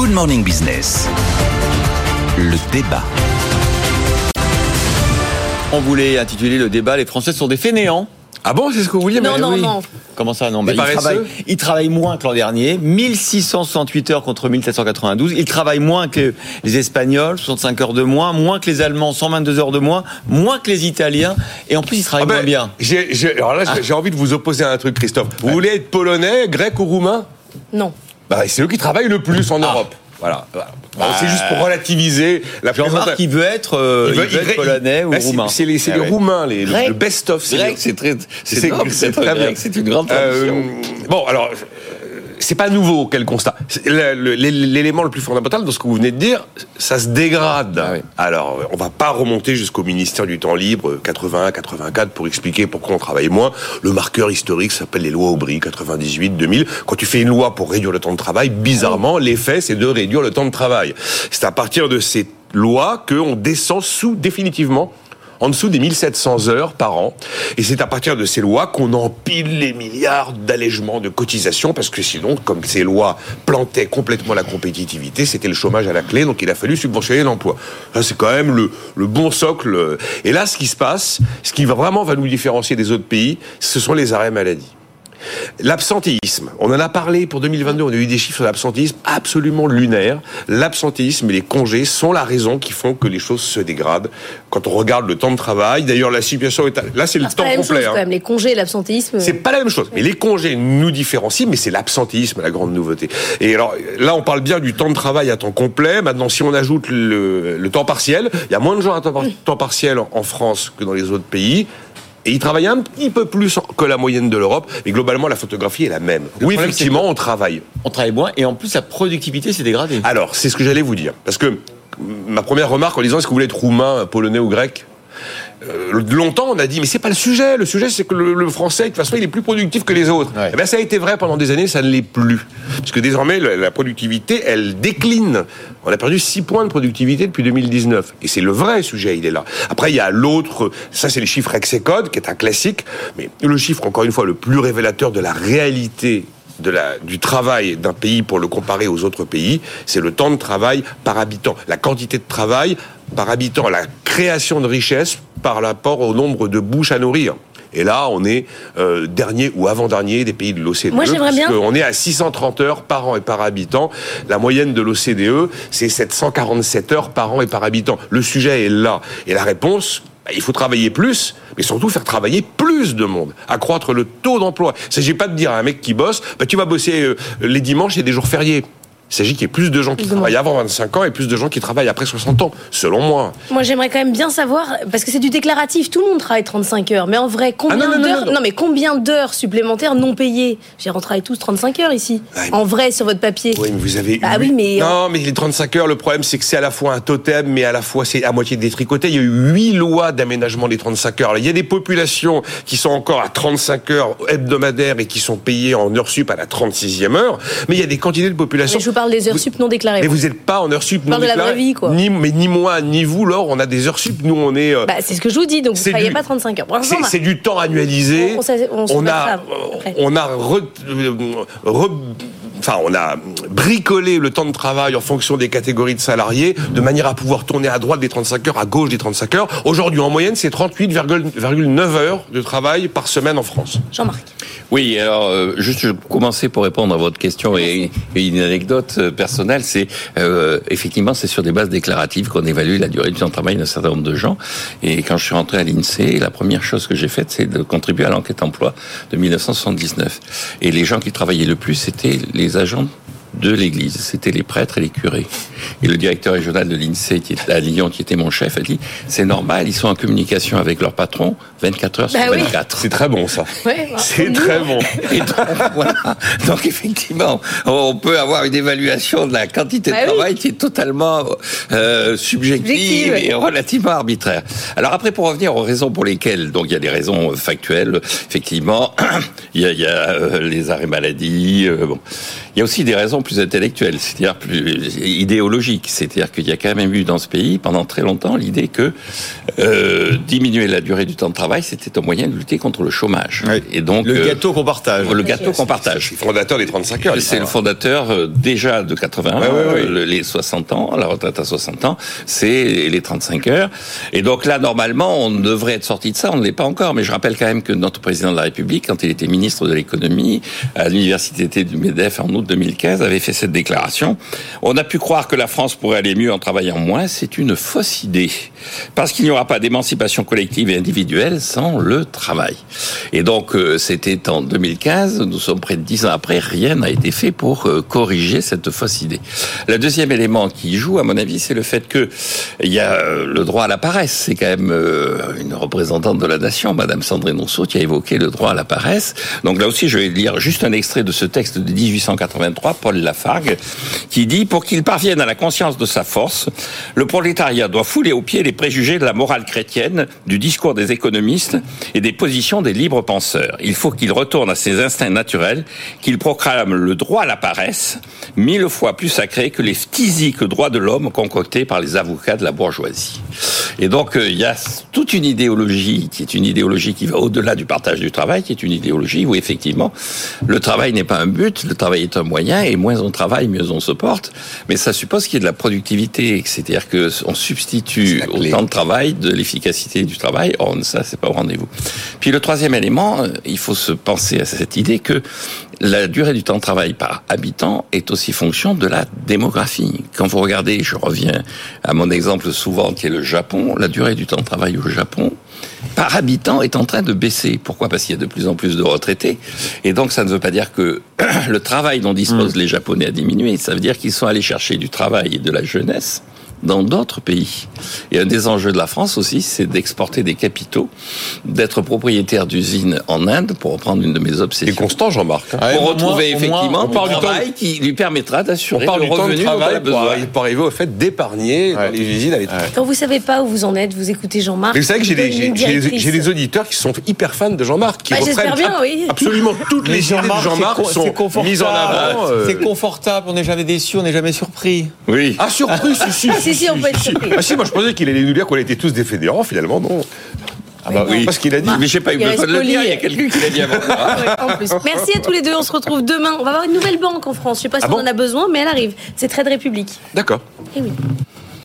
Good Morning Business. Le débat. On voulait intituler le débat Les Français sont des fainéants. Ah bon, c'est ce que vous vouliez Non, Mais non, oui. non. Comment ça Non, bah, ils, travaillent, ils travaillent moins que l'an dernier, 1668 heures contre 1792. Ils travaillent moins que les Espagnols, 65 heures de moins, moins que les Allemands, 122 heures de moins, moins que les Italiens, et en plus ils travaillent Ah ben, moins bien. j'ai- j'ai- alors là, j'ai- j'ai envie de vous opposer à un truc, Christophe. Vous voulez être polonais, grec ou roumain? Non. Bah, C'est eux qui travaillent le plus en Europe. Voilà. Alors, C'est juste pour relativiser la Jean-Marc, il veut être, euh, il veut être il- polonais ou roumain. C'est les, Ah les ouais. Roumains, les, le- best-of. c'est c'est très, C'est très bien. c'est une grande Euh, tradition. bon, alors, c'est pas nouveau quel constat. L'élément le plus fondamental dans ce que vous venez de dire, ça se dégrade. Ah oui. Alors, on va pas remonter jusqu'au ministère du temps libre 81, 84 pour expliquer pourquoi on travaille moins. Le marqueur historique s'appelle les lois Aubry 98, 2000. Quand tu fais une loi pour réduire le temps de travail, bizarrement, l'effet c'est de réduire le temps de travail. C'est à partir de ces lois qu'on descend sous définitivement en dessous des 1700 heures par an. Et c'est à partir de ces lois qu'on empile les milliards d'allègements de cotisations, parce que sinon, comme ces lois plantaient complètement la compétitivité, c'était le chômage à la clé, donc il a fallu subventionner l'emploi. C'est quand même le, le bon socle. Et là, ce qui se passe, ce qui vraiment va nous différencier des autres pays, ce sont les arrêts maladie. L'absentéisme, on en a parlé pour 2022, on a eu des chiffres sur l'absentéisme absolument lunaires. L'absentéisme et les congés sont la raison qui font que les choses se dégradent quand on regarde le temps de travail. D'ailleurs, la situation est... à- Là, c'est le Ah, temps la même complet. chose hein. quand même. Les congés et l'absentéisme. C'est pas la même chose. Mais les congés nous différencient, mais c'est l'absentéisme la grande nouveauté. Et alors là, on parle bien du temps de travail à temps complet. Maintenant, si on ajoute le, le temps partiel, il y a moins de gens à temps, par- temps partiel en France que dans les autres pays. Et ils travaillent un petit peu plus que la moyenne de l'Europe, mais globalement la photographie est la même. oui, effectivement, on travaille. On travaille moins, et en plus la productivité s'est dégradée. Alors, c'est ce que j'allais vous dire. Parce que ma première remarque en disant est-ce que vous voulez être roumain, polonais ou grec? Euh, longtemps, on a dit, mais c'est pas le sujet. Le sujet, c'est que le, le français, de toute façon, il est plus productif que les autres. Ouais. Eh ben, ça a été vrai pendant des années, ça ne l'est plus. Parce que désormais, la, la productivité, elle décline. On a perdu 6 points de productivité depuis 2019. Et c'est le vrai sujet, il est là. Après, il y a l'autre, ça c'est les chiffres Excecode, qui est un classique. Mais le chiffre, encore une fois, le plus révélateur de la réalité de la, du travail d'un pays pour le comparer aux autres pays, c'est le temps de travail par habitant, la quantité de travail par habitant, la création de richesse par rapport au nombre de bouches à nourrir. Et là, on est euh, dernier ou avant-dernier des pays de l'OCDE. Moi, j'aimerais bien- On est à 630 heures par an et par habitant. La moyenne de l'OCDE, c'est 747 heures par an et par habitant. Le sujet est là. Et la réponse, bah, il faut travailler plus, mais surtout faire travailler plus de monde, accroître le taux d'emploi. Il ne s'agit pas de dire à un mec qui bosse, bah, tu vas bosser euh, les dimanches et des jours fériés. Il s'agit qu'il y ait plus de gens qui travaillent avant 25 ans et plus de gens qui travaillent après 60 ans, selon moi. Moi, j'aimerais quand même bien savoir, parce que c'est du déclaratif, tout le monde travaille 35 heures, mais en vrai, combien Ah non, d'heures non, non. mais combien d'heures supplémentaires non payées J'ai travaille tous 35 heures ici. Ouais. En vrai, sur votre papier. Oui, mais vous avez. Ah oui, mais- Non, mais les 35 heures, le problème, c'est que c'est à la fois un totem, mais à la fois c'est à moitié détricoté. Il y a eu huit lois d'aménagement des 35 heures. Il y a des populations qui sont encore à 35 heures hebdomadaires et qui sont payées en heures sup à la 36e heure. Mais il y a des quantités de populations. Parle des heures sup non déclarées. Mais vous n'êtes pas en heures sup non parle de la déclarées. vraie vie, quoi. Ni, mais ni moi, ni vous, Laure, on a des heures sup. Nous, on est. euh, Bah, c'est ce que je vous dis, donc vous C'est travaillez pas 35 heures. C'est du temps annualisé. On- on s'est- on a, on a, re- euh, re- enfin, on a bricolé le temps de travail en fonction des catégories de salariés, de manière à pouvoir tourner à droite des 35 heures, à gauche des 35 heures. Aujourd'hui, en moyenne, c'est 38,9 heures de travail par semaine en France. Jean-Marc. Oui, alors euh, juste je commencer pour répondre à votre question et, une anecdote euh, personnelle, c'est euh, effectivement c'est sur des bases déclaratives qu'on évalue la durée du temps de travail d'un certain nombre de gens. Et quand je suis rentré à l'Insee, la première chose que j'ai faite, c'est de contribuer à l'enquête emploi de 1979. Et les gens qui travaillaient le plus, c'était les agents de l'Église. C'était les prêtres et les curés. Et le directeur régional de l'INSEE, qui est à Lyon, qui était mon chef, a dit c'est normal, ils sont en communication avec leur patron 24 heures sur Bah oui. 24. C'est très bon, ça. Ouais, C'est nous, très bon. Et donc, voilà. Donc effectivement, on peut avoir une évaluation de la quantité de Bah oui. travail qui est totalement euh, subjective Subjective, et relativement arbitraire. Alors après, pour revenir aux raisons pour lesquelles, donc il y a des raisons factuelles, effectivement, il y a, il y a, euh, les arrêts maladie, euh, bon. Il y a aussi des raisons plus intellectuelles, c'est-à-dire plus idéologiques idéologique. C'est-à-dire qu'il y a quand même eu dans ce pays, pendant très longtemps, l'idée que euh, diminuer la durée du temps de travail, c'était un moyen de lutter contre le chômage. Oui. Et donc Le euh, gâteau qu'on partage. le gâteau qu'on partage. Fondateur des 35 heures. C'est le fondateur euh, déjà de 81, Ouais, ouais, ouais. euh, le- les 60 ans, la retraite à 60 ans, c'est les 35 heures. Et donc là, normalement, on devrait être sorti de ça, on ne l'est pas encore. Mais je rappelle quand même que notre président de la République, quand il était ministre de l'économie à l'université du MEDEF en août 2015, avait fait cette déclaration. On a pu croire que la France pourrait aller mieux en travaillant moins. C'est une fausse idée. Parce qu'il n'y aura pas d'émancipation collective et individuelle sans le travail. Et donc, euh, c'était en 2015, nous sommes près de dix ans après, rien n'a été fait pour euh, corriger cette fausse idée. Le deuxième élément qui joue, à mon avis, c'est le fait que il y a euh, le droit à la paresse. C'est quand même euh, une représentante de la nation, Madame Sandrine Rousseau, qui a évoqué le droit à la paresse. Donc là aussi, je vais lire juste un extrait de ce texte de 1883, Paul Lafargue, qui dit pour qu'il parvienne à la conscience de sa force, le prolétariat doit fouler aux pieds les préjugés de la morale chrétienne, du discours des économistes et des positions des libres penseurs. Il faut qu'il retourne à ses instincts naturels, qu'il proclame le droit à la paresse, mille fois plus sacré que les physiques droits de l'homme concoctés par les avocats de la bourgeoisie. Et donc, euh, il y a toute une idéologie qui est une idéologie qui va au-delà du partage du travail, qui est une idéologie où effectivement, le travail n'est pas un but, le travail est un moyen, et moins on travaille, mieux on se porte. Mais ça suppose qu'il y ait de la productivité, c'est-à-dire que on substitue au temps de travail de l'efficacité du travail. Or, ça, c'est pas au rendez-vous. Puis le troisième élément, euh, il faut se penser à cette idée que la durée du temps de travail par habitant est aussi fonction de la démographie. Quand vous regardez, je reviens à mon exemple souvent qui est le Japon, la durée du temps de travail au Japon par habitant est en train de baisser. Pourquoi? Parce qu'il y a de plus en plus de retraités. Et donc ça ne veut pas dire que le travail dont disposent les Japonais a diminué. Ça veut dire qu'ils sont allés chercher du travail et de la jeunesse dans d'autres pays. Et un des enjeux de la France aussi, c'est d'exporter des capitaux, d'être propriétaire d'usines en Inde, pour reprendre une de mes C'est obsessions. constant, Jean-Marc. hein. Ouais, pour retrouver moins- effectivement on du parle du temps travail qui lui permettra d'assurer le du revenu a travail pour besoin. arriver, pour arriver au fait d'épargner dans Ouais. les usines. à l'étranger. Quand vous savez pas où vous en êtes, vous écoutez Jean-Marc. Mais vous savez que j'ai des, auditeurs qui sont hyper fans de Jean-Marc, qui Bah, j'espère reprennent bien, oui. absolument toutes les idées de Jean-Marc, sont mises en avant. euh, C'est confortable, on n'est jamais déçu, on n'est jamais surpris. Oui. Ah, surpris, si, si. Si, si, on peut être surpris. Ah si, moi je pensais qu'il allait nous dire qu'on était tous des fédérants, finalement, non. Ah bah oui. pas ce qu'il a dit. Mais j'ai pas eu Il besoin de le dire, il y a quelqu'un qui l'a dit avant moi. Ouais, en plus. Merci à tous les deux. On se retrouve demain. On va avoir une nouvelle banque en France. Je sais pas si Ah on bon en a besoin, mais elle arrive. C'est Trade Republic. D'accord. Eh oui.